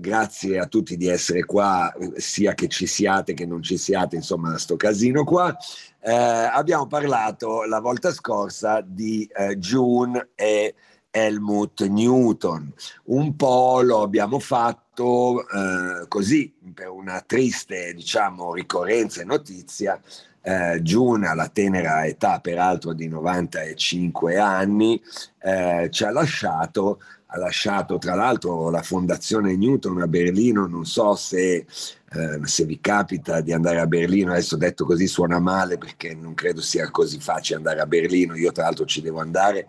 grazie a tutti di essere qua, sia che ci siate che non ci siate, insomma, sto casino qua. Eh, abbiamo parlato la volta scorsa di eh, June e Helmut Newton. Un po' lo abbiamo fatto eh, così, per una triste, diciamo, ricorrenza e notizia. Eh, June, alla tenera età peraltro di 95 anni, eh, ci ha lasciato ha lasciato tra l'altro la fondazione Newton a Berlino, non so se, eh, se, vi capita di andare a Berlino, adesso detto così suona male perché non credo sia così facile andare a Berlino, io tra l'altro ci devo andare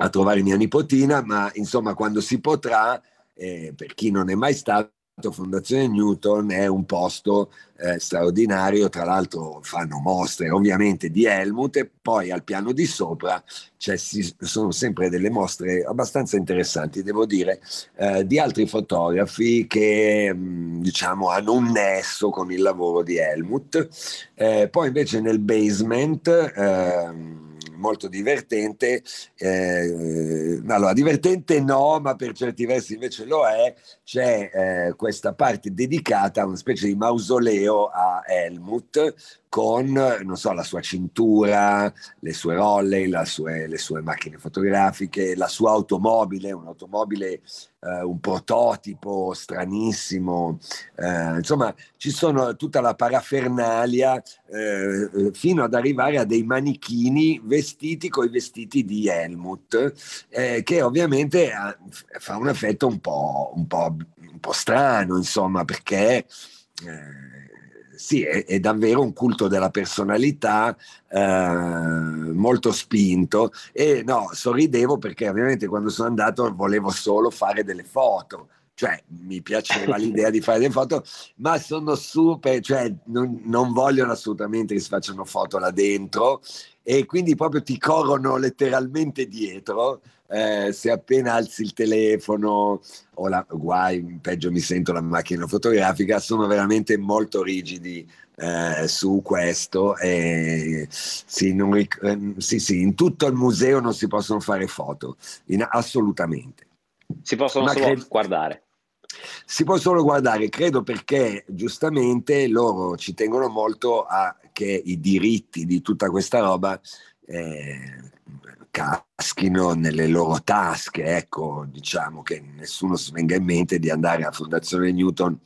a trovare mia nipotina, ma insomma quando si potrà, eh, per chi non è mai stato, Fondazione Newton è un posto eh, straordinario, tra l'altro fanno mostre ovviamente di Helmut e poi al piano di sopra si, sono sempre delle mostre abbastanza interessanti, devo dire, eh, di altri fotografi che mm, diciamo hanno un nesso con il lavoro di Helmut. Eh, poi invece nel basement ehm, molto divertente. Eh, allora, divertente no, ma per certi versi invece lo è. C'è eh, questa parte dedicata a una specie di mausoleo a Helmut con, non so, la sua cintura, le sue rolle, sue, le sue macchine fotografiche, la sua automobile, un'automobile, eh, un prototipo stranissimo, eh, insomma ci sono tutta la parafernalia eh, fino ad arrivare a dei manichini vestiti con i vestiti di Helmut, eh, che ovviamente ha, fa un effetto un po', un po', un po strano, insomma, perché... Sì, è, è, davvero un culto della personalità eh, molto spinto. E no, sorridevo perché ovviamente quando sono andato volevo solo fare delle foto. Cioè mi piaceva l'idea di fare delle foto, ma sono super, cioè non, non, vogliono assolutamente che si facciano foto là dentro. E quindi proprio ti corrono letteralmente dietro. Eh, se appena alzi il telefono o la, guai, peggio mi sento la macchina fotografica, sono veramente molto rigidi eh, su questo. E, sì, non, eh, sì, sì, in tutto il museo non si possono fare foto, in, assolutamente. Si possono Ma solo cre- guardare. Si può solo guardare, credo perché giustamente loro ci tengono molto a che i diritti di tutta questa roba eh, caschino nelle loro tasche, ecco, diciamo che nessuno si venga in mente di andare a Fondazione Newton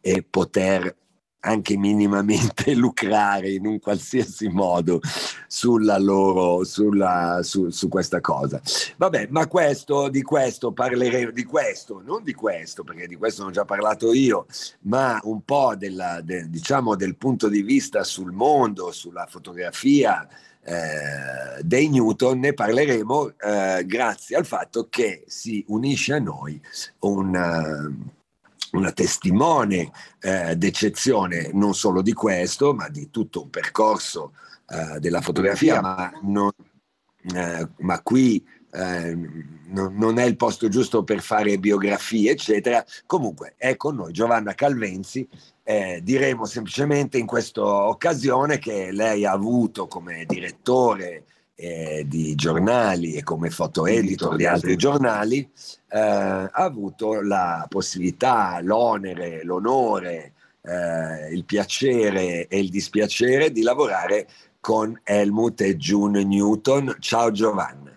e poter anche minimamente lucrare in un qualsiasi modo sulla loro, sulla, su, su, questa cosa. Vabbè, ma questo, di questo parleremo, di questo, non di questo, perché di questo ho già parlato io, ma un po' della, de, diciamo del punto di vista sul mondo, sulla fotografia, eh, dei Newton ne parleremo eh, grazie al fatto che si unisce a noi un una testimone eh, d'eccezione non solo di questo, ma di tutto un percorso eh, della fotografia, ma, non, eh, ma qui eh, non, non, è il posto giusto per fare biografie, eccetera. Comunque è con noi Giovanna Calvenzi. Eh, diremo semplicemente in questa occasione che lei ha avuto come direttore eh, di giornali e come foto editor di altri giornali, eh, ha avuto la possibilità, l'onere, l'onore, eh, il piacere e il dispiacere di lavorare con Helmut e June Newton. Ciao Giovanna.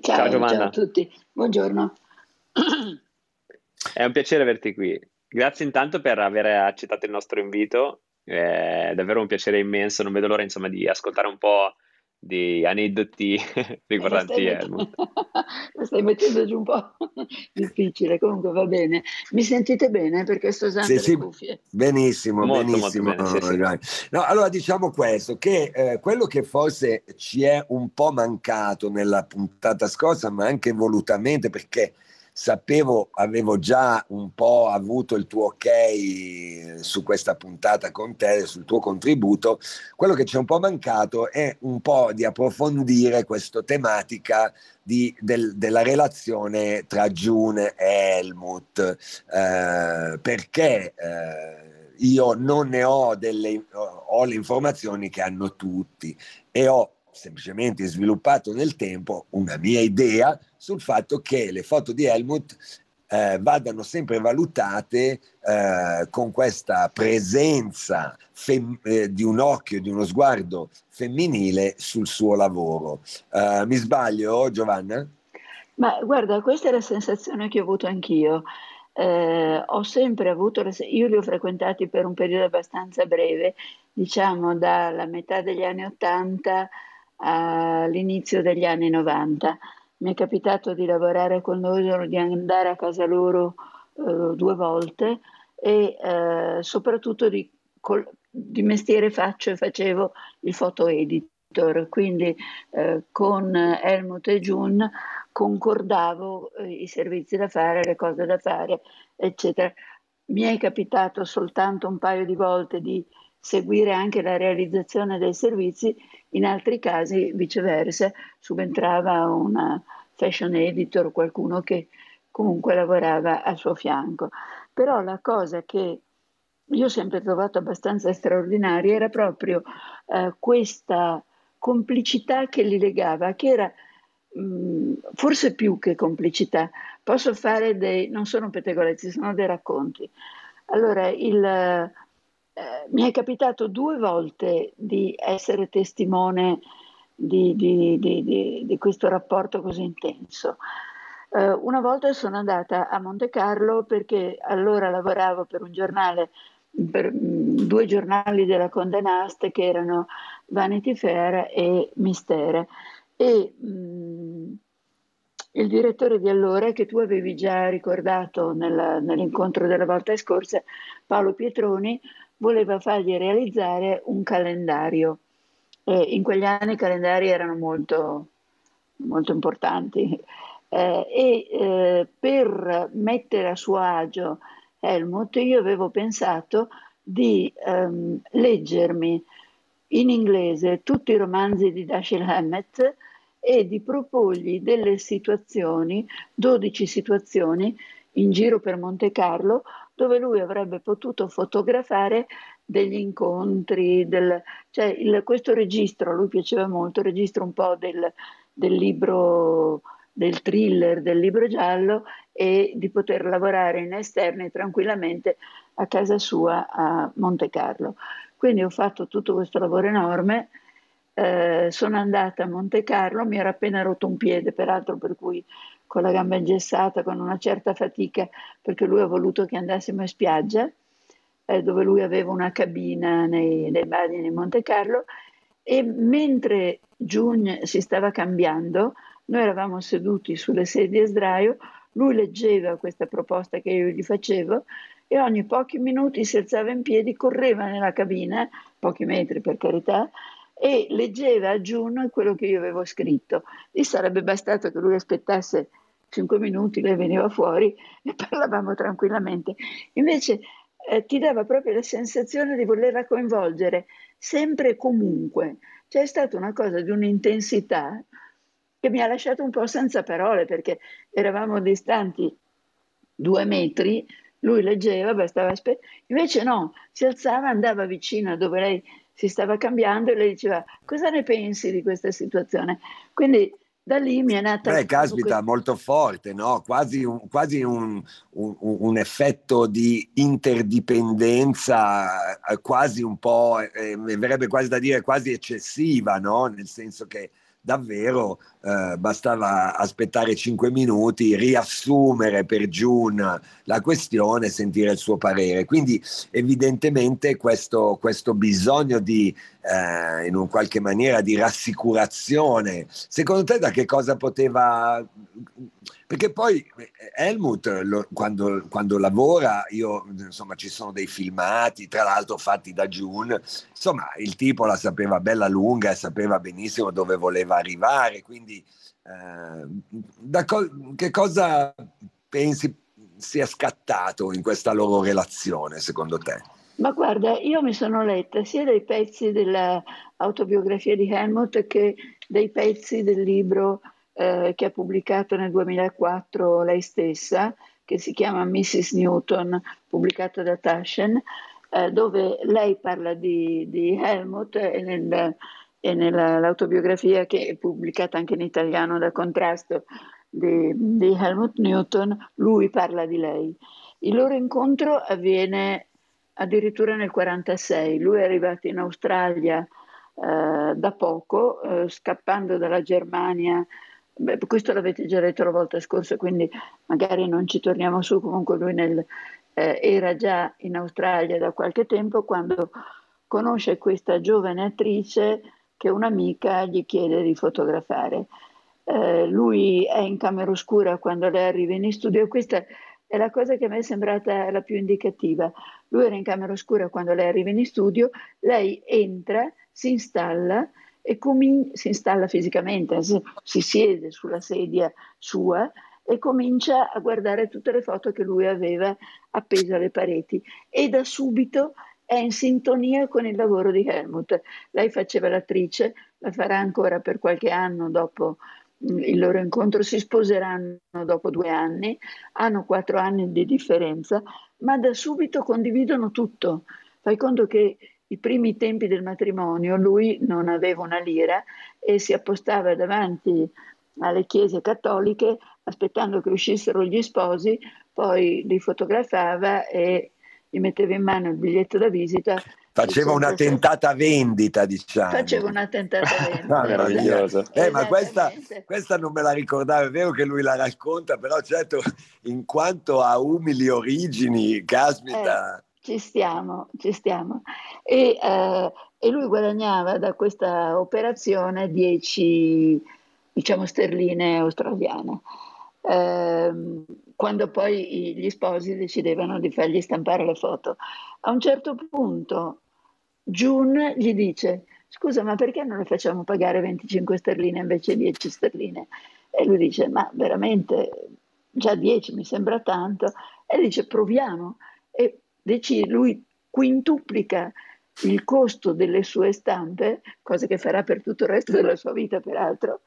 Ciao, ciao Giovanna. Ciao a tutti, buongiorno. È un piacere averti qui. Grazie intanto per aver accettato il nostro invito, è davvero un piacere immenso, non vedo l'ora insomma di ascoltare un po' di aneddoti riguardanti Helmut. Lo stai mettendo giù un po' difficile, comunque va bene. Mi sentite bene perché sto usando sì, le sì, cuffie? Benissimo, molto, benissimo. Molto bene, sì, no, allora diciamo questo, che eh, quello che forse ci è un po' mancato nella puntata scorsa, ma anche volutamente perché sapevo, avevo già un po' avuto il tuo ok su questa puntata con te, sul tuo contributo, quello che ci è un po' mancato è un po' di approfondire questa tematica di, del, della relazione tra June e Helmut, eh, perché eh, io non ne ho delle ho le informazioni che hanno tutti e ho semplicemente sviluppato nel tempo una mia idea sul fatto che le foto di Helmut eh, vadano sempre valutate eh, con questa presenza fem- eh, di un occhio, di uno sguardo femminile sul suo lavoro. Eh, mi sbaglio, Giovanna? Ma guarda, questa è la sensazione che ho avuto anch'io. Eh, ho sempre avuto, io li ho frequentati per un periodo abbastanza breve, diciamo dalla metà degli anni 80 all'inizio degli anni 90. Mi è capitato di lavorare con loro, di andare a casa loro eh, due volte e eh, soprattutto di, col, di, mestiere faccio e facevo il foto editor, quindi eh, con Helmut e June concordavo eh, i servizi da fare, le cose da fare, eccetera. Mi è capitato soltanto un paio di volte di seguire anche la realizzazione dei servizi, in altri casi viceversa subentrava una fashion editor, qualcuno che comunque lavorava al suo fianco. Però la cosa che io ho sempre trovato abbastanza straordinaria era proprio eh, questa complicità che li legava, che era Mm, forse più che complicità, posso fare dei, non sono pettegolezzi, sono dei racconti. Allora, il, eh, mi è capitato due volte di essere testimone di, di, di, di questo rapporto così intenso. Eh, una volta sono andata a Monte Carlo perché allora lavoravo per un giornale, per mm, due giornali della Condé Nast che erano Vanity Fair e Mistere e mh, mm, il direttore di allora, che tu avevi già ricordato nella, nell'incontro della volta scorsa, Paolo Pietroni, voleva fargli realizzare un calendario. Eh, in quegli anni i calendari erano molto, molto importanti eh, e eh, per mettere a suo agio Helmut io avevo pensato di ehm, leggermi in inglese tutti i romanzi di Dashiell Hammett e di proporgli delle situazioni, 12 situazioni in giro per Monte Carlo, dove lui avrebbe potuto fotografare degli incontri, del, cioè il, questo registro, a lui piaceva molto, il registro un po' del, del libro, del thriller, del libro giallo e di poter lavorare in esterni tranquillamente a casa sua a Monte Carlo. Quindi ho fatto tutto questo lavoro enorme eh, sono andata a Monte Carlo, mi ero appena rotto un piede, peraltro per cui con la gamba ingessata, con una certa fatica, perché lui ha voluto che andassimo in spiaggia, eh, dove lui aveva una cabina nei, nei bagni di Monte Carlo, e mentre Giugno si stava cambiando, noi eravamo seduti sulle sedie a sdraio, lui leggeva questa proposta che io gli facevo e ogni pochi minuti si alzava in piedi, correva nella cabina, pochi metri per carità, e leggeva a June quello che io avevo scritto. Gli sarebbe bastato che lui aspettasse cinque minuti, lei veniva fuori e parlavamo tranquillamente. Invece eh, ti dava proprio la sensazione di volerla coinvolgere sempre e comunque. C'è stata una cosa di un'intensità che mi ha lasciato un po' senza parole perché eravamo distanti due metri, lui leggeva, bastava aspettare, invece no, si alzava, andava vicino a dove lei si stava cambiando e lei diceva cosa ne pensi di questa situazione? Quindi da lì mi è nata... Beh, caspita, que... molto forte, no? quasi, un, quasi un, un, un, effetto di interdipendenza eh, quasi un po', eh, verrebbe quasi da dire quasi eccessiva, no? nel senso che davvero eh, bastava aspettare cinque minuti, riassumere per June la questione e sentire il suo parere. Quindi evidentemente questo, questo bisogno di, eh, in un qualche maniera, di rassicurazione, secondo te da che cosa poteva perché poi eh, Helmut, lo, quando, quando, lavora, io, insomma, ci sono dei filmati, tra l'altro fatti da June, insomma, il tipo la sapeva bella lunga e sapeva benissimo dove voleva arrivare, quindi eh, co- che cosa pensi sia scattato in questa loro relazione, secondo te? Ma guarda, io mi sono letta sia dei pezzi dell'autobiografia di Helmut che dei pezzi del libro eh, che ha pubblicato nel 2004 lei stessa, che si chiama Mrs. Newton, pubblicato da Taschen, eh, dove lei parla di, di Helmut e, nel, e nell'autobiografia che è pubblicata anche in italiano da Contrasto di, di Helmut Newton, lui parla di lei. Il loro incontro avviene addirittura nel 1946. Lui è arrivato in Australia eh, da poco, eh, scappando dalla Germania. Beh, questo l'avete già detto la volta scorsa, quindi magari non ci torniamo su. Comunque lui nel, eh, era già in Australia da qualche tempo quando conosce questa giovane attrice che un'amica gli chiede di fotografare. Eh, lui è in camera oscura quando lei arriva in studio. Questa è la cosa che a me è sembrata la più indicativa. Lui era in camera oscura quando lei arriva in studio, lei entra, si installa e comin- si installa fisicamente, si siede sulla sedia sua e comincia a guardare tutte le foto che lui aveva appese alle pareti e da subito è in sintonia con il lavoro di Helmut. Lei faceva l'attrice, la farà ancora per qualche anno dopo mm, il loro incontro, si sposeranno dopo due anni, hanno quattro anni di differenza, ma da subito condividono tutto. Fai conto che i primi tempi del matrimonio lui non aveva una lira e si appostava davanti alle chiese cattoliche aspettando che uscissero gli sposi, poi li fotografava e gli metteva in mano il biglietto da visita. Faceva una tentata vendita, diciamo. Faceva una tentata vendita. Meraviglioso. Eh, ma questa, questa, non me la ricordavo, è vero che lui la racconta, però certo, in quanto a umili origini, caspita. Eh, ci stiamo, ci stiamo. E, eh, e, lui guadagnava da questa operazione 10, diciamo, sterline australiane. Eh, quando poi gli sposi decidevano di fargli stampare le foto. A un certo punto June gli dice scusa ma perché non le facciamo pagare 25 sterline invece 10 sterline? E lui dice ma veramente già 10 mi sembra tanto e dice proviamo e decide, lui quintuplica il costo delle sue stampe, cosa che farà per tutto il resto della sua vita peraltro,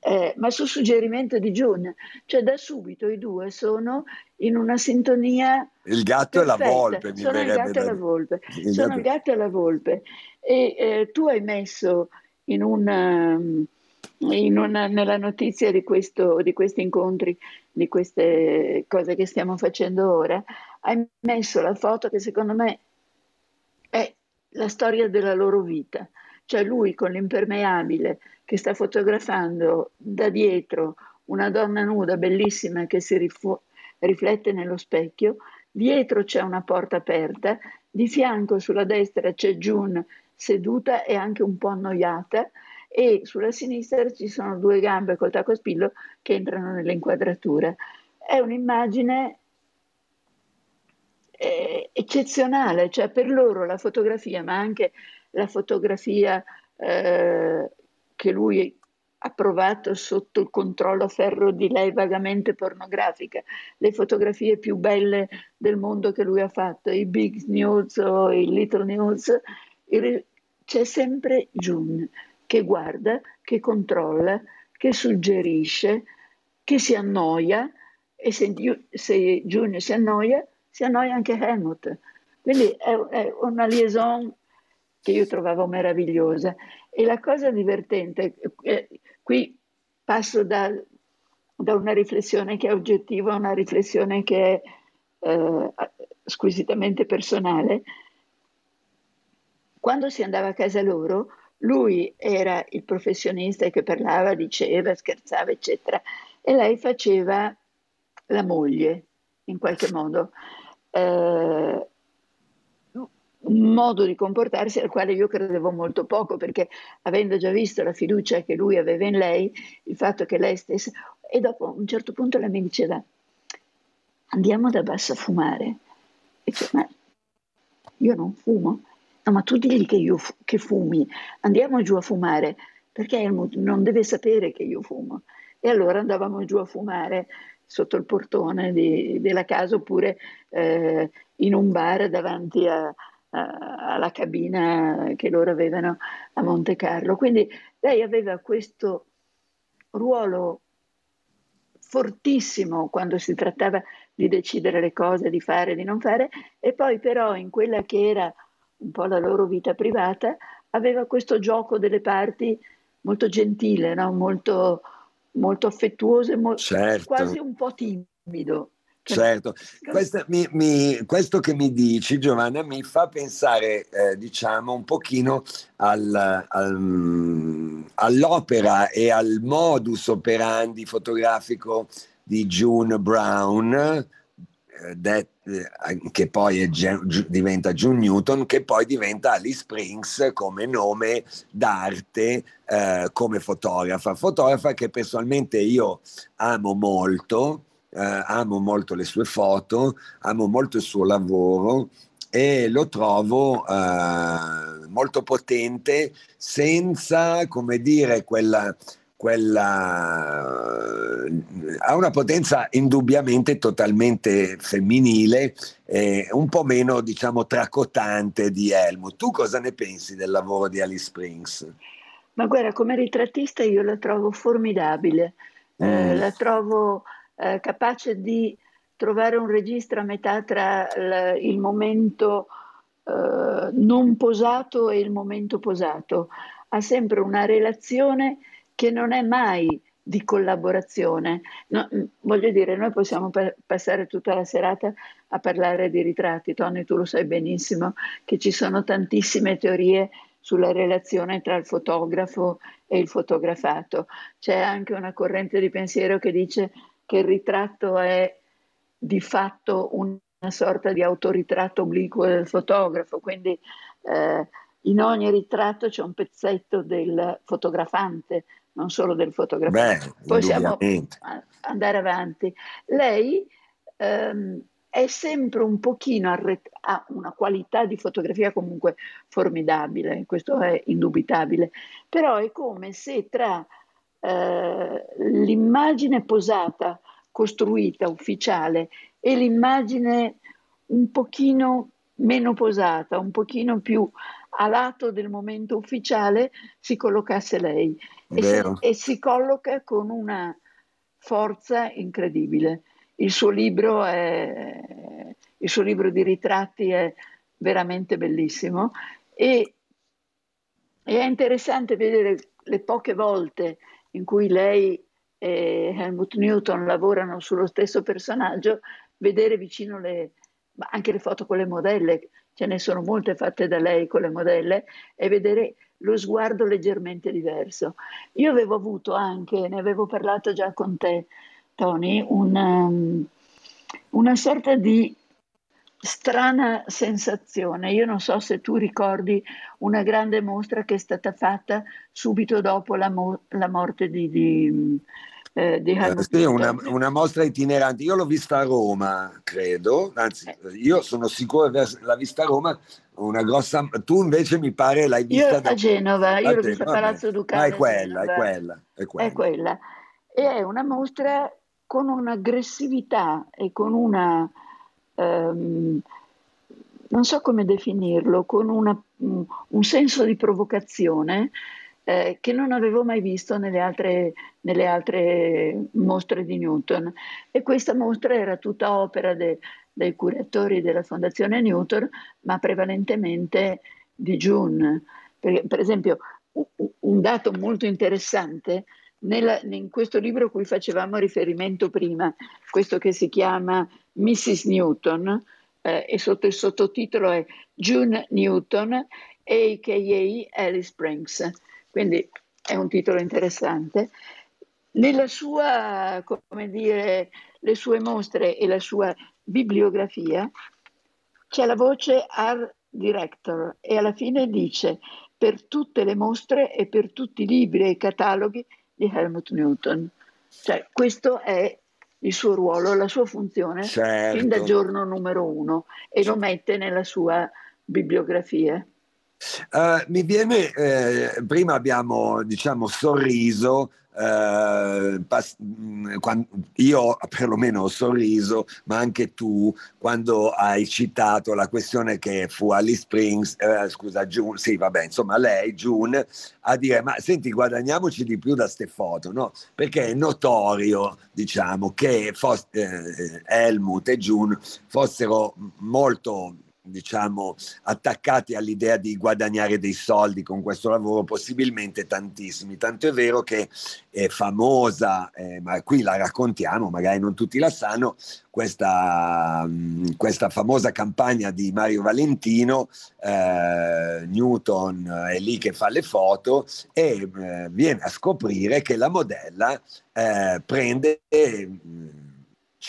eh, ma su suggerimento di June. Cioè da subito i due sono in una sintonia. Il gatto perfetta. e la volpe. Sono il gatto da... e la volpe. Il sono gatto... il gatto e la volpe. E eh, tu hai messo in una, in una, nella notizia di, questo, di questi incontri, di queste cose che stiamo facendo ora, hai messo la foto che secondo me è la storia della loro vita. Cioè lui con l'impermeabile che sta fotografando da dietro una donna nuda bellissima che si rifu- riflette nello specchio, dietro c'è una porta aperta, di fianco sulla destra c'è June seduta e anche un po' annoiata e sulla sinistra ci sono due gambe col tacco a spillo che entrano nell'inquadratura. È un'immagine eh, eccezionale, cioè per loro la fotografia, ma anche la fotografia eh, che lui ha provato sotto il controllo ferro di lei vagamente pornografica, le fotografie più belle del mondo che lui ha fatto, i big news o i little news, c'è sempre June che guarda, che controlla, che suggerisce, che si annoia e se, se June si annoia si annoia anche Helmut. Quindi è, è una liaison che io trovavo meravigliosa. E la cosa divertente, eh, qui passo da, da, una riflessione che è oggettiva a una riflessione che è eh, squisitamente personale. Quando si andava a casa loro, lui era il professionista che parlava, diceva, scherzava, eccetera, e lei faceva la moglie, in qualche modo eh, un modo di comportarsi al quale io credevo molto poco, perché avendo già visto la fiducia che lui aveva in lei, il fatto che lei stesse... E dopo a un certo punto lei mi diceva, andiamo da basso a fumare. E dice, ma io non fumo. No, ma tu digli che, io, che fumi, andiamo giù a fumare, perché non deve sapere che io fumo. E allora andavamo giù a fumare sotto il portone di, della casa oppure eh, in un bar davanti a, a, alla cabina che loro avevano a Monte Carlo. Quindi lei aveva questo ruolo fortissimo quando si trattava di decidere le cose, di fare, di non fare, e poi però in quella che era un po' la loro vita privata aveva questo gioco delle parti molto gentile, no? molto molto affettuoso, mo- certo. quasi un po' timido. Certo, questo, mi, mi, questo, che mi dici Giovanna mi fa pensare eh, diciamo un pochino al, al, all'opera e al modus operandi fotografico di June Brown, that, eh, che poi G- diventa June Newton, che poi diventa Alice Springs come nome d'arte, eh, come fotografa. Fotografa che personalmente io amo molto eh, amo molto le sue foto, amo molto il suo lavoro e lo trovo eh, molto potente senza, come dire, quella, quella ha una potenza indubbiamente totalmente femminile e un po' meno diciamo tracotante di Helmut. Tu cosa ne pensi del lavoro di Alice Springs? Ma guarda, come ritrattista io la trovo formidabile, eh, mm. eh, la trovo eh, capace di trovare un registro a metà tra l- il momento eh, non posato e il momento posato. Ha sempre una relazione che non è mai di collaborazione. No, mm, voglio dire, noi possiamo pa- passare tutta la serata a parlare di ritratti. Tony, tu lo sai benissimo che ci sono tantissime teorie sulla relazione tra il fotografo e il fotografato. C'è anche una corrente di pensiero che dice che il ritratto è di fatto una sorta di autoritratto obliquo del fotografo, quindi eh, in ogni ritratto c'è un pezzetto del fotografante, non solo del fotografante. Beh, Possiamo andare avanti. Lei ehm, è sempre un pochino arret- ha una qualità di fotografia comunque formidabile, questo è indubitabile, però è come se tra eh, l'immagine posata, costruita, ufficiale, e l'immagine un pochino meno posata, un pochino più a lato del momento ufficiale, si collocasse lei. E si, e si, colloca con una forza incredibile. Il suo libro, è, il suo libro di ritratti è veramente bellissimo e, e è interessante vedere le poche volte in cui lei e Helmut Newton lavorano sullo stesso personaggio, vedere vicino le, anche le foto con le modelle, ce ne sono molte fatte da lei con le modelle, e vedere lo sguardo leggermente diverso. Io avevo avuto anche, ne avevo parlato già con te, Tony, una, una sorta di strana sensazione. Io non so se tu ricordi una grande mostra che è stata fatta subito dopo la, mo- la morte di, di, eh, di eh, sì, una, una, mostra itinerante. Io l'ho vista a Roma, credo, anzi, eh. io sono sicuro di averla vista a Roma. Una grossa, tu invece mi pare l'hai vista io da... a Genova, io l'ho vista a Palazzo Ducale. Ah, è quella, è quella, è quella, è quella. E è una mostra con un'aggressività e con una ehm, non so come definirlo, con una, un senso di provocazione eh, che non avevo mai visto nelle altre, nelle altre, mostre di Newton. E questa mostra era tutta opera de, dei curatori della Fondazione Newton, ma prevalentemente di June. Per, per esempio, un dato molto interessante nella, in questo libro a cui facevamo riferimento prima, questo che si chiama Mrs. Newton, eh, e sotto il sottotitolo è June Newton, a.k.a. Alice Springs. Quindi è un titolo interessante. Nella sua, come dire, le sue mostre e la sua bibliografia c'è la voce art director e alla fine dice per tutte le mostre e per tutti i libri e i cataloghi di Helmut Newton. Cioè, questo è il suo ruolo, la sua funzione certo. fin dal giorno numero uno e lo mette nella sua bibliografia. Uh, mi viene, eh, prima abbiamo diciamo sorriso eh, pas- mm, quando, io perlomeno ho sorriso, ma anche tu quando hai citato la questione che fu Alice Springs, eh, scusa, June, sì, vabbè, insomma, lei, June, a dire: Ma senti, guadagniamoci di più da ste foto, no? Perché è notorio, diciamo, che fosse, eh, Helmut e June fossero molto diciamo, attaccati all'idea di guadagnare dei soldi con questo lavoro, possibilmente tantissimi. Tanto è vero che è famosa, eh, ma qui la raccontiamo, magari non tutti la sanno, questa, mh, questa famosa campagna di Mario Valentino, eh, Newton è lì che fa le foto e eh, viene a scoprire che la modella eh, prende... Mh,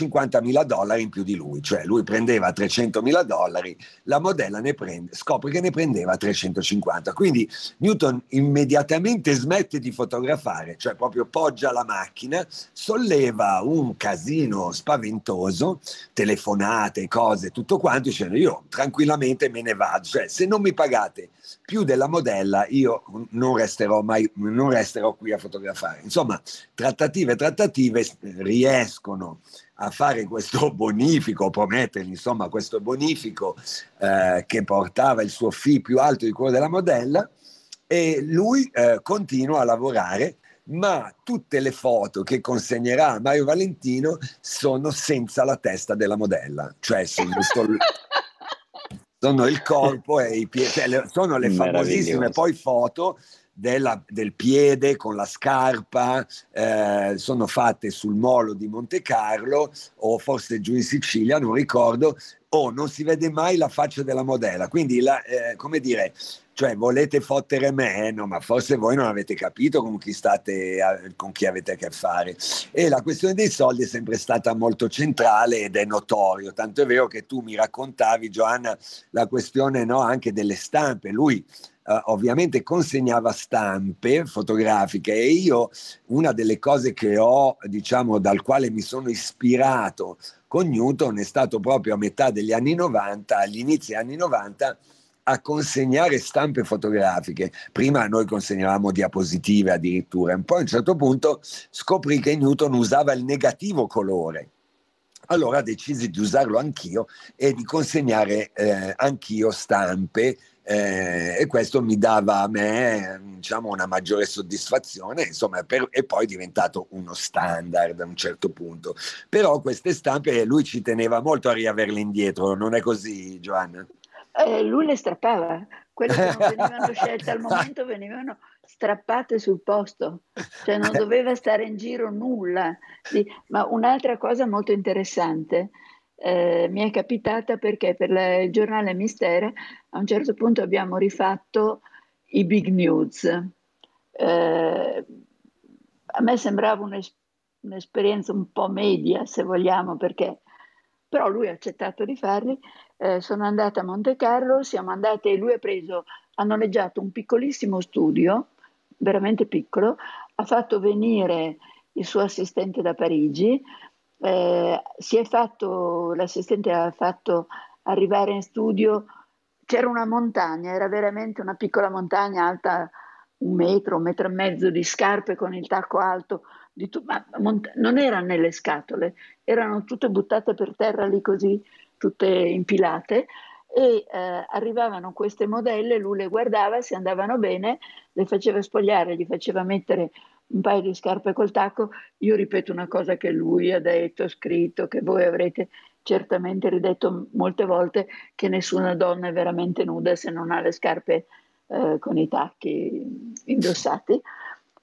50 mila dollari in più di lui, cioè lui prendeva 300 mila dollari, la modella ne prende, scopre che ne prendeva 350. Quindi Newton immediatamente smette di fotografare, cioè proprio poggia la macchina, solleva un casino spaventoso, telefonate, cose, tutto quanto, dicendo io tranquillamente me ne vado, cioè se non mi pagate più della modella io non resterò mai, non resterò qui a fotografare. Insomma, trattative, trattative riescono a fare questo bonifico, promettergli insomma questo bonifico eh, che portava il suo fee più alto di quello della modella e lui eh, continua a lavorare ma tutte le foto che consegnerà a Mario Valentino sono senza la testa della modella, cioè sono, sono il corpo e i piedi, cioè, sono le famosissime poi foto della, del piede con la scarpa, eh, sono fatte sul molo di Monte Carlo o forse giù in Sicilia, non ricordo, o non si vede mai la faccia della modella. Quindi, la, eh, come dire, cioè volete fottere me, no, ma forse voi non avete capito con chi, state, con chi avete a che fare. E la questione dei soldi è sempre stata molto centrale ed è notorio, tanto è vero che tu mi raccontavi, Giovanna, la questione no, anche delle stampe. Lui Uh, ovviamente consegnava stampe fotografiche e io una delle cose che ho, diciamo, dal quale mi sono ispirato con Newton è stato proprio a metà degli anni 90, agli inizi anni 90, a consegnare stampe fotografiche. Prima noi consegnavamo diapositive addirittura, poi a un certo punto scoprì che Newton usava il negativo colore. Allora decisi di usarlo anch'io e di consegnare eh, anch'io stampe eh, e questo mi dava a me diciamo, una maggiore soddisfazione, insomma, per, e poi è diventato uno standard a un certo punto. Però queste stampe lui ci teneva molto a riaverle indietro, non è così, Giovanna? Eh, lui le strappava, quelle che non venivano scelte al momento venivano strappate sul posto, cioè non doveva stare in giro nulla. Ma un'altra cosa molto interessante eh, mi è capitata perché per la, il giornale Mistere a un certo punto abbiamo rifatto i big news. Eh, a me sembrava un'es- un'esperienza un po' media, se vogliamo, perché però lui ha accettato di farli. Eh, sono andata a Monte Carlo, siamo andate, lui ha preso, ha noleggiato un piccolissimo studio, veramente piccolo, ha fatto venire il suo assistente da Parigi, eh, si è fatto, l'assistente ha fatto arrivare in studio, c'era una montagna, era veramente una piccola montagna alta un metro, un metro e mezzo di scarpe con il tacco alto, tu- ma mont- non erano nelle scatole, erano tutte buttate per terra lì così, tutte impilate e eh, arrivavano queste modelle, lui le guardava, se andavano bene, le faceva spogliare, gli faceva mettere un paio di scarpe col tacco, io ripeto una cosa che lui ha detto, scritto, che voi avrete certamente ridetto molte volte, che nessuna donna è veramente nuda se non ha le scarpe eh, con i tacchi indossati.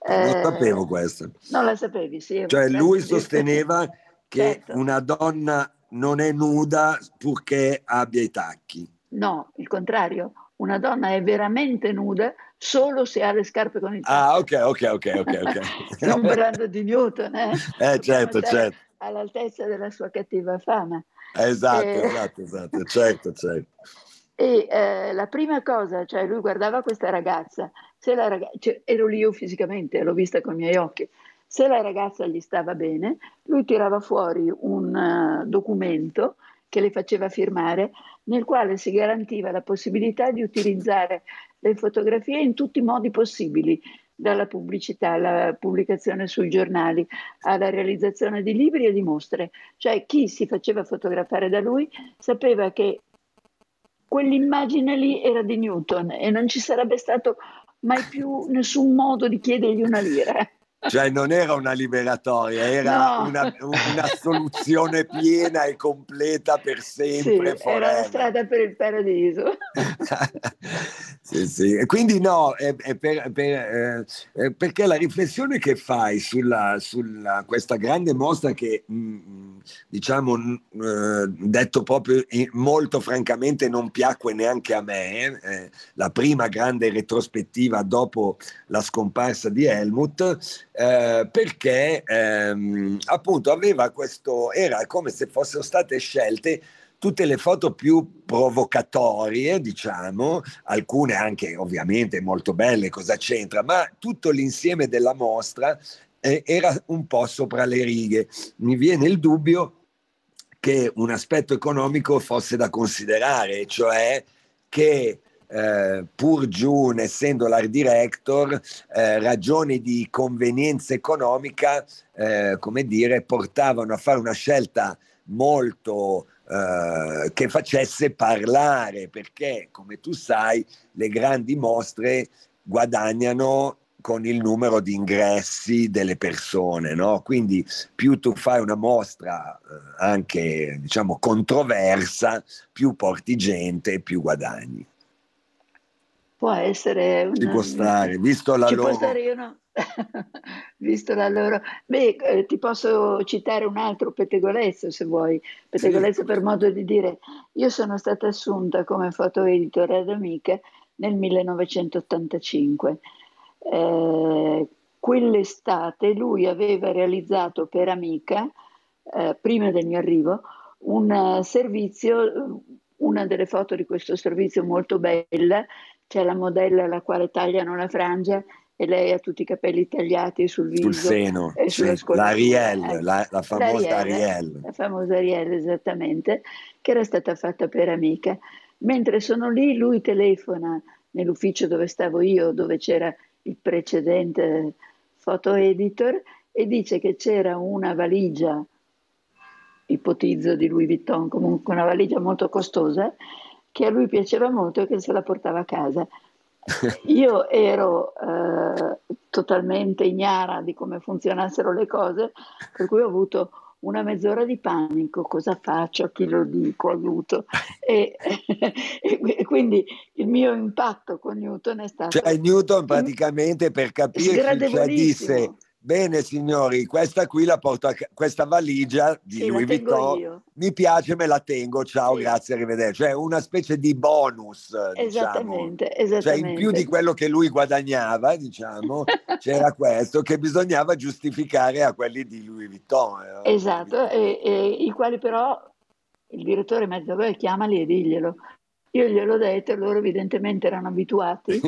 Eh, non sapevo questo. Non la sapevi, sì. Cioè lui sosteneva che certo. una donna non è nuda purché abbia i tacchi. No, il contrario, una donna è veramente nuda solo se ha le scarpe con i tacchi. Ah, ok, ok, ok, ok. okay. Stiamo parlando di Newton, eh? Eh, certo, certo. All'altezza della sua cattiva fama. Esatto, e... esatto, esatto, certo, certo. E eh, la prima cosa, cioè lui guardava questa ragazza, se la ragazza, cioè, ero lì io fisicamente, l'ho vista con i miei occhi, se la ragazza gli stava bene, lui tirava fuori un uh, documento che le faceva firmare, nel quale si garantiva la possibilità di utilizzare le fotografie in tutti i modi possibili, dalla pubblicità alla pubblicazione sui giornali, alla realizzazione di libri e di mostre. Cioè chi si faceva fotografare da lui sapeva che quell'immagine lì era di Newton e non ci sarebbe stato mai più nessun modo di chiedergli una lira. Cioè non era una liberatoria, era no. una, una, soluzione piena e completa per sempre. Sì, era la strada per il paradiso. sì, sì. quindi no, è, è per, per, eh, perché la riflessione che fai sulla, sulla questa grande mostra che mh, mm, diciamo eh, detto proprio molto francamente non piacque neanche a me, eh, la prima grande retrospettiva dopo la scomparsa di Helmut eh, perché ehm, appunto aveva questo, era come se fossero state scelte tutte le foto più provocatorie, diciamo, alcune anche ovviamente molto belle, cosa c'entra, ma tutto l'insieme della mostra eh, era un po' sopra le righe. Mi viene il dubbio che un aspetto economico fosse da considerare, cioè che eh, pur June, essendo l'art director, eh, ragioni di convenienza economica, eh, come dire, portavano a fare una scelta molto eh, che facesse parlare, perché come tu sai, le grandi mostre guadagnano con il numero di ingressi delle persone, no? Quindi più tu fai una mostra eh, anche, diciamo, controversa, più porti gente, più guadagni può essere una, ci può stare visto la loro stare, no? visto la loro beh eh, ti posso citare un altro pettegolezzo se vuoi pettegolezzo sì. per modo di dire io sono stata assunta come foto editor ad Amica nel 1985 eh, quell'estate lui aveva realizzato per Amica eh, prima del mio arrivo un uh, servizio una delle foto di questo servizio molto bella c'è la modella alla quale tagliano la frangia e lei ha tutti i capelli tagliati sul viso. Sul seno, e sulla sì, l'Ariel, eh, la, la, famosa Ariel. La famosa Ariel, esattamente, che era stata fatta per amica. Mentre sono lì, lui telefona nell'ufficio dove stavo io, dove c'era il precedente foto editor, e dice che c'era una valigia, ipotizzo di Louis Vuitton, comunque una valigia molto costosa, che a lui piaceva molto e che se la portava a casa. Io ero eh, totalmente ignara di come funzionassero le cose, per cui ho avuto una mezz'ora di panico, cosa faccio, a chi lo dico, aiuto. E, e, quindi il mio impatto con Newton è stato... Cioè Newton praticamente per capire, cioè disse Bene signori, questa qui la porto a questa valigia di sì, Louis Vuitton. Mi piace, me la tengo. Ciao, sì. grazie, arrivederci. Cioè una specie di bonus, esattamente, diciamo. esattamente. Cioè in più di quello che lui guadagnava, diciamo, c'era questo che bisognava giustificare a quelli di Louis Vuitton. Eh, esatto, e, e, i quali però il direttore mezzo chiamali e diglielo. Io gliel'ho detto, loro evidentemente erano abituati.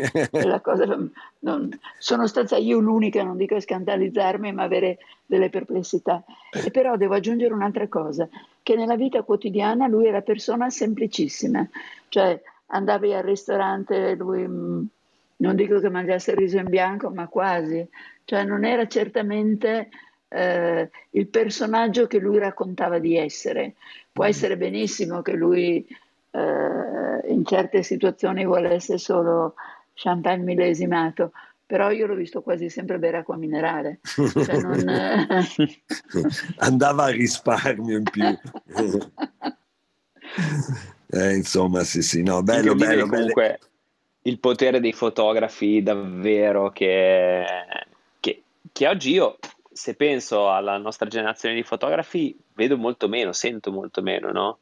cosa, non, sono stata io l'unica, non dico scandalizzarmi, ma avere delle perplessità. E però devo aggiungere un'altra cosa, che nella vita quotidiana lui era persona semplicissima. Cioè andavi al ristorante, lui mm, non dico che mangiasse il riso in bianco, ma quasi. Cioè non era certamente eh, il personaggio che lui raccontava di essere. Può mm. essere benissimo che lui eh, in certe situazioni vuole essere solo champagne millesimato, però io l'ho visto quasi sempre bere acqua minerale. Cioè non... Andava a risparmio in più. eh, insomma, sì, sì, no, bello, bello. Comunque bello. il potere dei fotografi davvero che, che, che oggi io se penso alla nostra generazione di fotografi, vedo molto meno, sento molto meno, no?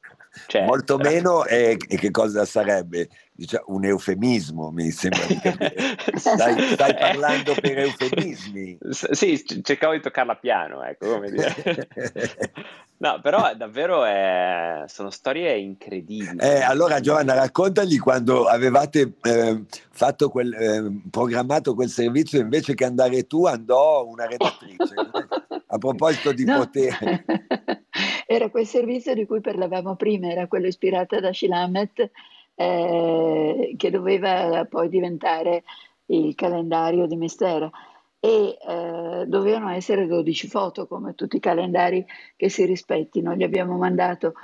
Cioè, Molto meno e, e, che cosa sarebbe? Diciamo, un eufemismo, mi sembra di capire. Stai, stai parlando per eufemismi. sì, cercavo di toccarla piano, ecco, come dire. No, però davvero è... sono storie incredibili. Eh, allora Giovanna, raccontagli quando avevate eh, fatto quel, eh, programmato quel servizio, invece che andare tu, andò una redattrice. A proposito di no. potere. Era quel servizio di cui parlavamo prima, era quello ispirato da Shilamet, eh, che doveva poi diventare il calendario di Mistera e eh, dovevano essere 12 foto come tutti i calendari che si rispettino. Gli abbiamo mandato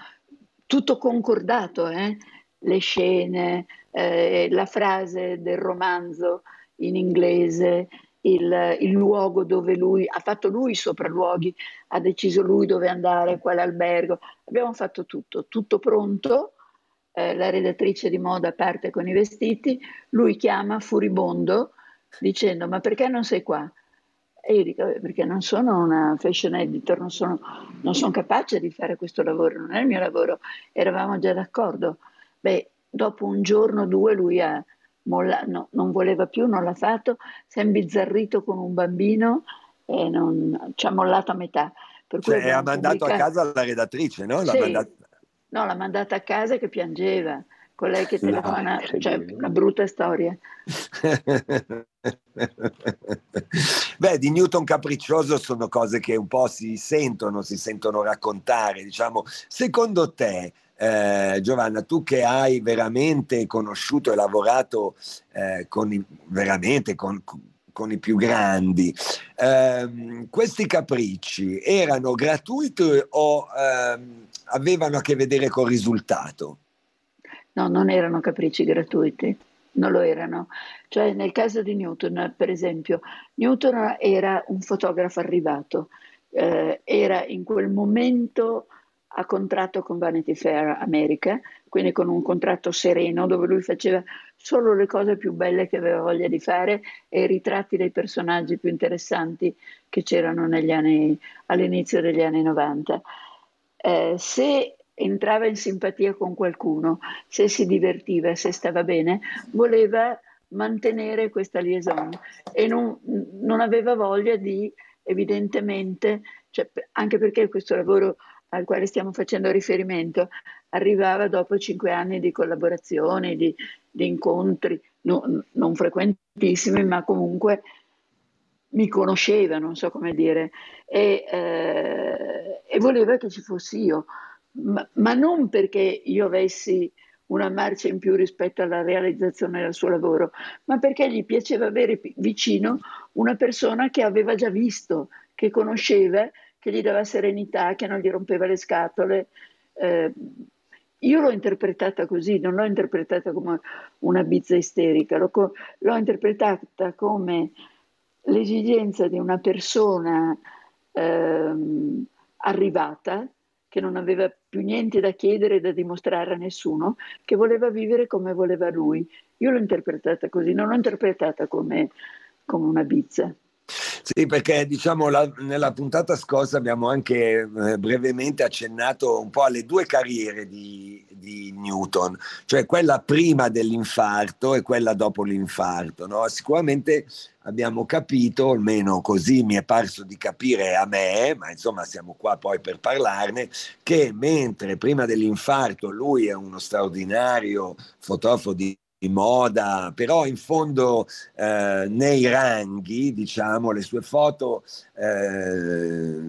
tutto concordato, eh? le scene, eh, la frase del romanzo in inglese, il, il, luogo dove lui ha fatto lui i sopralluoghi, ha deciso lui dove andare, quale albergo. Abbiamo fatto tutto, tutto pronto. Eh, la redattrice di moda parte con i vestiti, lui chiama furibondo dicendo ma perché non sei qua? E io dico perché non sono una fashion editor, non sono, non sono capace di fare questo lavoro, non è il mio lavoro, eravamo già d'accordo. Beh, dopo un giorno o due lui ha, molla, no, non voleva più, non l'ha fatto, si è imbizzarrito con un bambino e non, ci ha mollato a metà. Per cioè, ha mandato pubblicato... a casa la redattrice, no? L'ha sì. mandato... No, l'ha mandata a casa che piangeva, con lei che telefona, no, cioè una brutta storia. Beh, di Newton capriccioso sono cose che un po' si sentono, si sentono raccontare, diciamo. Secondo te, eh, Giovanna, tu che hai veramente conosciuto e lavorato eh, con veramente con, con, i più grandi, eh, questi capricci erano gratuiti o ehm, avevano a che vedere col risultato? No, non erano capricci gratuiti, non lo erano. Cioè, nel caso di Newton, per esempio, Newton era un fotografo arrivato, eh, era in quel momento a contratto con Vanity Fair America, quindi con un contratto sereno dove lui faceva solo le cose più belle che aveva voglia di fare e i ritratti dei personaggi più interessanti che c'erano anni, all'inizio degli anni 90. Eh, se entrava in simpatia con qualcuno, se si divertiva, se stava bene, voleva mantenere questa liaison e non, non aveva voglia di, evidentemente, cioè, anche perché questo lavoro al quale stiamo facendo riferimento arrivava dopo cinque anni di collaborazione, di, di incontri, no, non frequentissimi, ma comunque mi conosceva, non so come dire, e, eh, e voleva che ci fossi io, ma, ma, non perché io avessi una marcia in più rispetto alla realizzazione del suo lavoro, ma perché gli piaceva avere vicino una persona che aveva già visto, che conosceva che gli dava serenità, che non gli rompeva le scatole. Eh, io l'ho interpretata così, non l'ho interpretata come una bizza isterica, l'ho, l'ho interpretata come l'esigenza di una persona ehm, arrivata che non aveva più niente da chiedere e da dimostrare a nessuno, che voleva vivere come voleva lui. Io l'ho interpretata così, non l'ho interpretata come, come una bizza. Sì, perché diciamo la, nella puntata scorsa abbiamo anche eh, brevemente accennato un po' alle due carriere di, di, Newton, cioè quella prima dell'infarto e quella dopo l'infarto. No? Sicuramente abbiamo capito, almeno così mi è parso di capire a me, ma insomma siamo qua poi per parlarne, che mentre prima dell'infarto lui è uno straordinario fotografo di moda, però in fondo eh, nei ranghi, diciamo, le sue foto eh,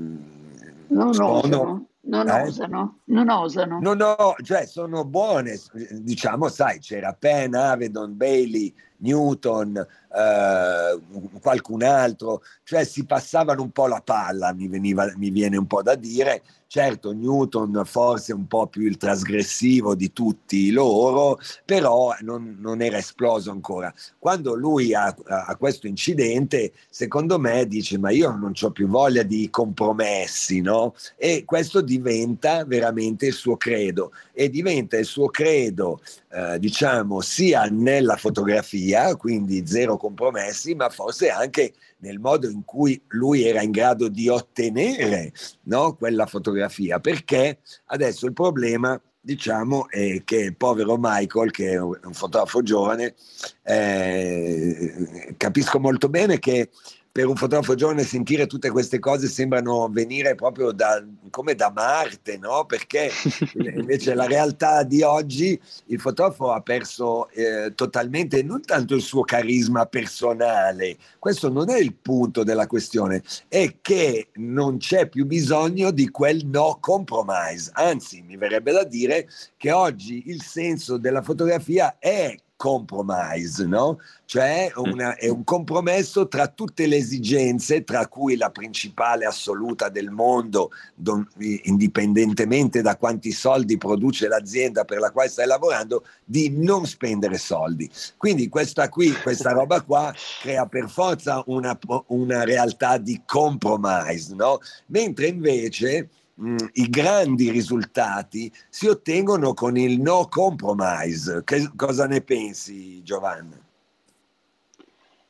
non sono, osano, non eh? osano, non osano. No, no, cioè sono buone, diciamo, sai, c'era Penn, Avedon, Bailey, Newton, eh, qualcun altro, cioè si passavano un po' la palla, mi, veniva, mi viene un po' da dire, Certo, Newton forse un po' più il trasgressivo di tutti loro, però non, non era esploso ancora. Quando lui ha, ha, questo incidente, secondo me dice ma io non ho più voglia di compromessi, no? E questo diventa veramente il suo credo e diventa il suo credo, eh, diciamo, sia nella fotografia, quindi zero compromessi, ma forse anche nel modo in cui lui era in grado di ottenere no, quella fotografia, perché adesso il problema diciamo è che il povero Michael, che è un fotografo giovane, eh, capisco molto bene che per un fotografo giovane sentire tutte queste cose sembrano venire proprio da, come da Marte, no? Perché invece la realtà di oggi il fotografo ha perso eh, totalmente non tanto il suo carisma personale, questo non è il punto della questione, è che non c'è più bisogno di quel no compromise, anzi mi verrebbe da dire che oggi il senso della fotografia è compromise, no? Cioè una, è un compromesso tra tutte le esigenze, tra cui la principale assoluta del mondo, don, indipendentemente da quanti soldi produce l'azienda per la quale stai lavorando, di non spendere soldi. Quindi questa qui, questa roba qua crea per forza una, una realtà di compromise, no? Mentre invece mh, i grandi risultati si ottengono con il no compromise. Che, cosa ne pensi, Giovanna?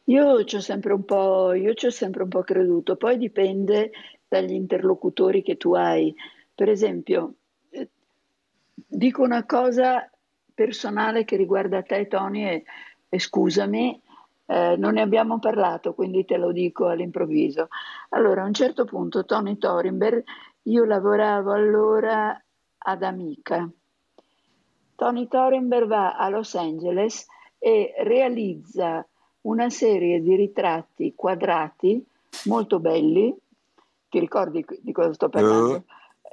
Io ci ho sempre un po', sempre un po' creduto, poi dipende dagli interlocutori che tu hai. Per esempio, eh, dico una cosa personale che riguarda te, Tony, e, e scusami, eh, non ne abbiamo parlato, quindi te lo dico all'improvviso. Allora, a un certo punto Tony Thorenberg io lavoravo allora ad Amica. Tony Thorenberg va a Los Angeles e realizza una serie di ritratti quadrati molto belli, ti ricordi di cosa sto parlando? Uh.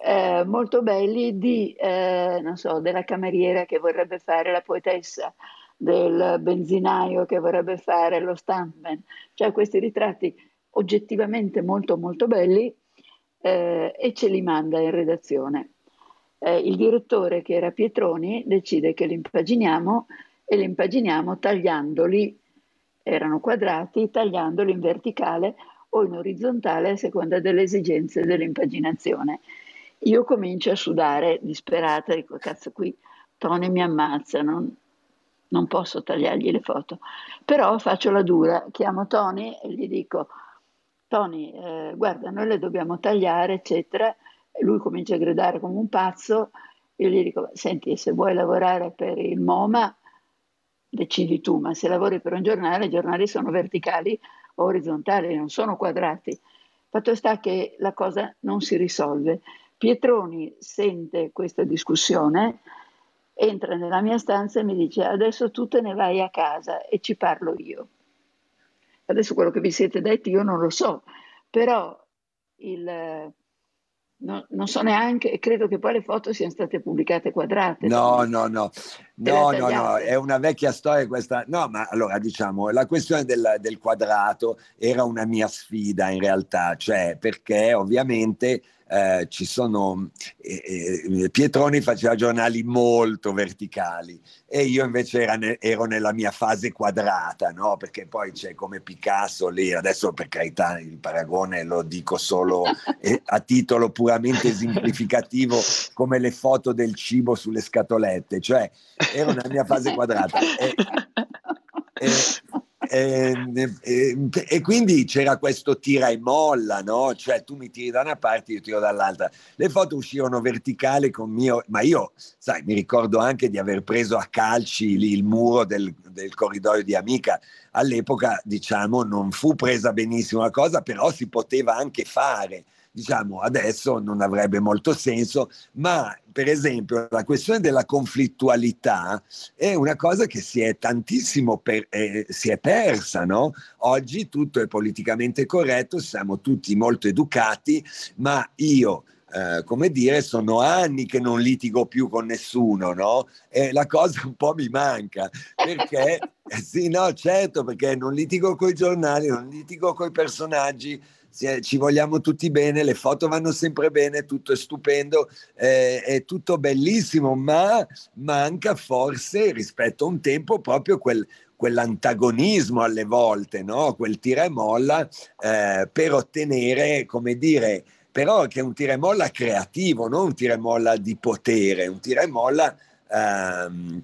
Eh, molto belli di, eh, non so, della cameriera che vorrebbe fare la poetessa, del benzinaio che vorrebbe fare lo stuntman, cioè questi ritratti oggettivamente molto molto belli eh, e ce li manda in redazione. Eh, il direttore, che era Pietroni, decide che li impaginiamo e li impaginiamo tagliandoli, erano quadrati, tagliandoli in verticale o in orizzontale a seconda delle esigenze dell'impaginazione. Io comincio a sudare disperata, dico cazzo qui Tony mi ammazza, non, non posso tagliargli le foto. Però faccio la dura, chiamo Tony e gli dico Tony, eh, guarda, noi le dobbiamo tagliare, eccetera. Lui comincia a gridare come un pazzo. Io gli dico, senti, se vuoi lavorare per il MoMA, decidi tu, ma se lavori per un giornale, i giornali sono verticali o orizzontali, non sono quadrati. Fatto sta che la cosa non si risolve. Pietroni sente questa discussione, entra nella mia stanza e mi dice adesso tu te ne vai a casa e ci parlo io. Adesso quello che vi siete detti io non lo so, però il, no, non so neanche, credo che poi le foto siano state pubblicate quadrate. No, no, no, no, no, no, è una vecchia storia questa. No, ma allora diciamo, la questione del, del quadrato era una mia sfida in realtà, cioè perché ovviamente eh, ci sono eh, eh, Pietroni faceva giornali molto verticali e io invece ne, ero nella mia fase quadrata, no? perché poi c'è come Picasso lì, adesso per carità il paragone lo dico solo eh, a titolo puramente esemplificativo come le foto del cibo sulle scatolette, cioè ero nella mia fase quadrata. E, e, e, e, quindi c'era questo tira e molla, no? Cioè tu mi tiri da una parte, io tiro dall'altra. Le foto uscirono verticali con mio, ma io, sai, mi ricordo anche di aver preso a calci lì il muro del, del corridoio di Amica. All'epoca, diciamo, non fu presa benissimo la cosa, però si poteva anche fare diciamo adesso non avrebbe molto senso, ma per esempio la questione della conflittualità è una cosa che si è tantissimo per, eh, si è persa, no? Oggi tutto è politicamente corretto, siamo tutti molto educati, ma io eh, come dire, sono anni che non litigo più con nessuno, no? E la cosa un po' mi manca, perché, sì, no, certo, perché non litigo con i giornali, non litigo con i personaggi, ci vogliamo tutti bene, le foto vanno sempre bene, tutto è stupendo, eh, è tutto bellissimo, ma manca forse rispetto a un tempo proprio quel, quell'antagonismo alle volte, no? quel tira e molla eh, per ottenere, come dire, però che è un tira e molla creativo, non un tira e molla di potere, un tira e molla ehm,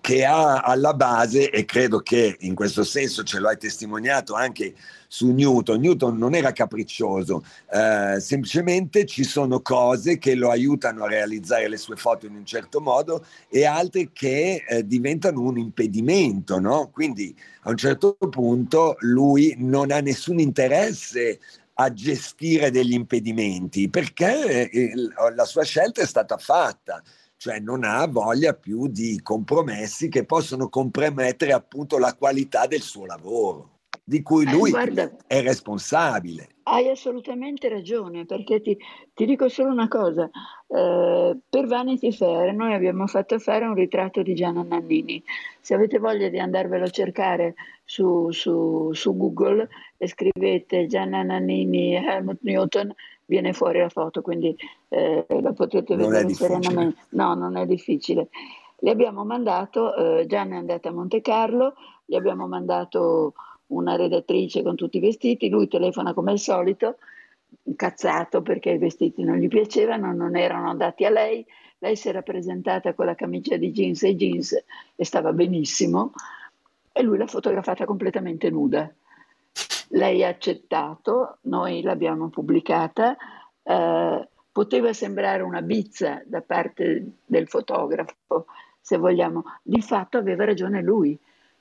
che ha alla base, e credo che in questo senso ce lo hai testimoniato anche su Newton. Newton non era capriccioso, eh, semplicemente ci sono cose che lo aiutano a realizzare le sue foto in un certo modo e altre che eh, diventano un impedimento, no? Quindi a un certo punto lui non ha nessun interesse a gestire degli impedimenti perché eh, la sua scelta è stata fatta cioè non ha voglia più di compromessi che possono compromettere appunto la qualità del suo lavoro di cui eh, lui eh, guarda, è responsabile. hai assolutamente ragione, perché ti, ti dico solo una cosa. Eh, per Vanity Fair noi abbiamo fatto fare un ritratto di Gianna Nannini. Se avete voglia di andarvelo a cercare su, su, su Google e scrivete Gianna Nannini Helmut Newton, viene fuori la foto, quindi eh, la potete non vedere serenamente. No, non è difficile. Le abbiamo mandato, eh, Gianna è andata a Monte Carlo, gli abbiamo mandato una redattrice con tutti i vestiti, lui telefona come al solito, incazzato perché i vestiti non gli piacevano, non erano andati a lei, lei si era presentata con la camicia di jeans e jeans e stava benissimo e lui l'ha fotografata completamente nuda. Lei ha accettato, noi l'abbiamo pubblicata, eh, poteva sembrare una bizza da parte del fotografo, se vogliamo, di fatto aveva ragione lui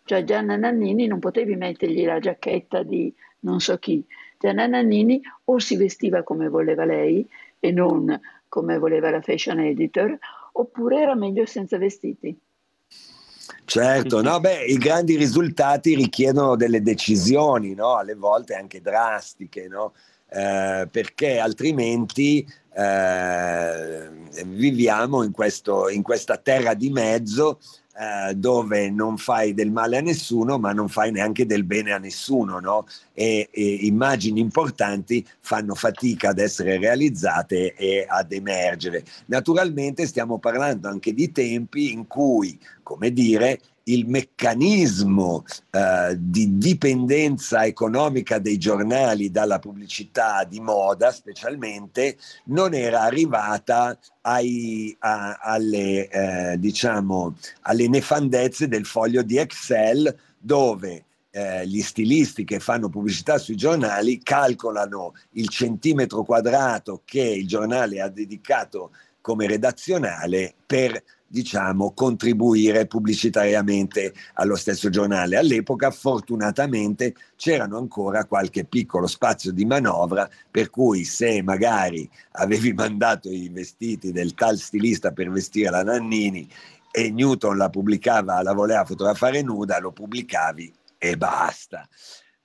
cioè Gianna Nannini non potevi mettergli la giacchetta di non so chi. Gianna Nannini o si vestiva come voleva lei e non come voleva la fashion editor, oppure era meglio senza vestiti. Certo, no, beh, i grandi risultati richiedono delle decisioni, no? alle volte anche drastiche, no? eh, perché altrimenti eh, viviamo in, questo, in questa terra di mezzo eh, dove non fai del male a nessuno, ma non fai neanche del bene a nessuno, no? e, e immagini importanti fanno fatica ad essere realizzate e ad emergere. Naturalmente stiamo parlando anche di tempi in cui, come dire, il meccanismo eh, di dipendenza economica dei giornali dalla pubblicità di moda specialmente non era arrivata ai, a, alle, eh, diciamo, alle nefandezze del foglio di Excel dove eh, gli stilisti che fanno pubblicità sui giornali calcolano il centimetro quadrato che il giornale ha dedicato come redazionale per diciamo, contribuire pubblicitariamente allo stesso giornale. All'epoca, fortunatamente, c'erano ancora qualche piccolo spazio di manovra, per cui se magari avevi mandato i vestiti del tal stilista per vestire la Nannini e Newton la pubblicava, la voleva fotografare nuda, lo pubblicavi e basta.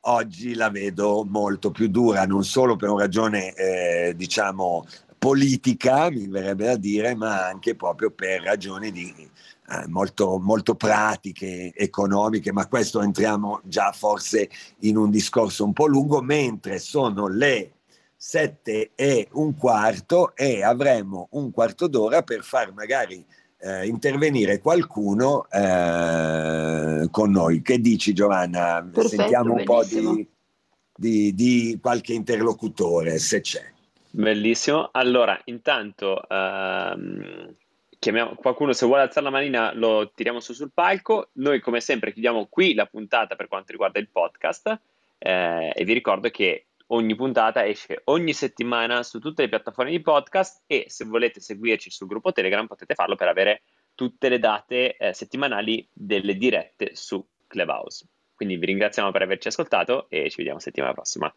Oggi la vedo molto più dura, non solo per una ragione, eh, diciamo, politica, mi verrebbe da dire, ma anche proprio per ragioni di, eh, molto, molto pratiche, economiche, ma questo entriamo già forse in un discorso un po' lungo, mentre sono le sette e un quarto e avremo un quarto d'ora per far magari eh, intervenire qualcuno eh, con noi. Che dici Giovanna? Perfetto, Sentiamo benissimo. un po' di, di, di qualche interlocutore, se c'è. Bellissimo. Allora, intanto ehm, chiamiamo qualcuno, se vuole alzare la manina lo tiriamo su sul palco. Noi come sempre chiudiamo qui la puntata per quanto riguarda il podcast eh, e vi ricordo che ogni puntata esce ogni settimana su tutte le piattaforme di podcast e se volete seguirci sul gruppo Telegram potete farlo per avere tutte le date eh, settimanali delle dirette su Clubhouse. Quindi vi ringraziamo per averci ascoltato e ci vediamo settimana prossima.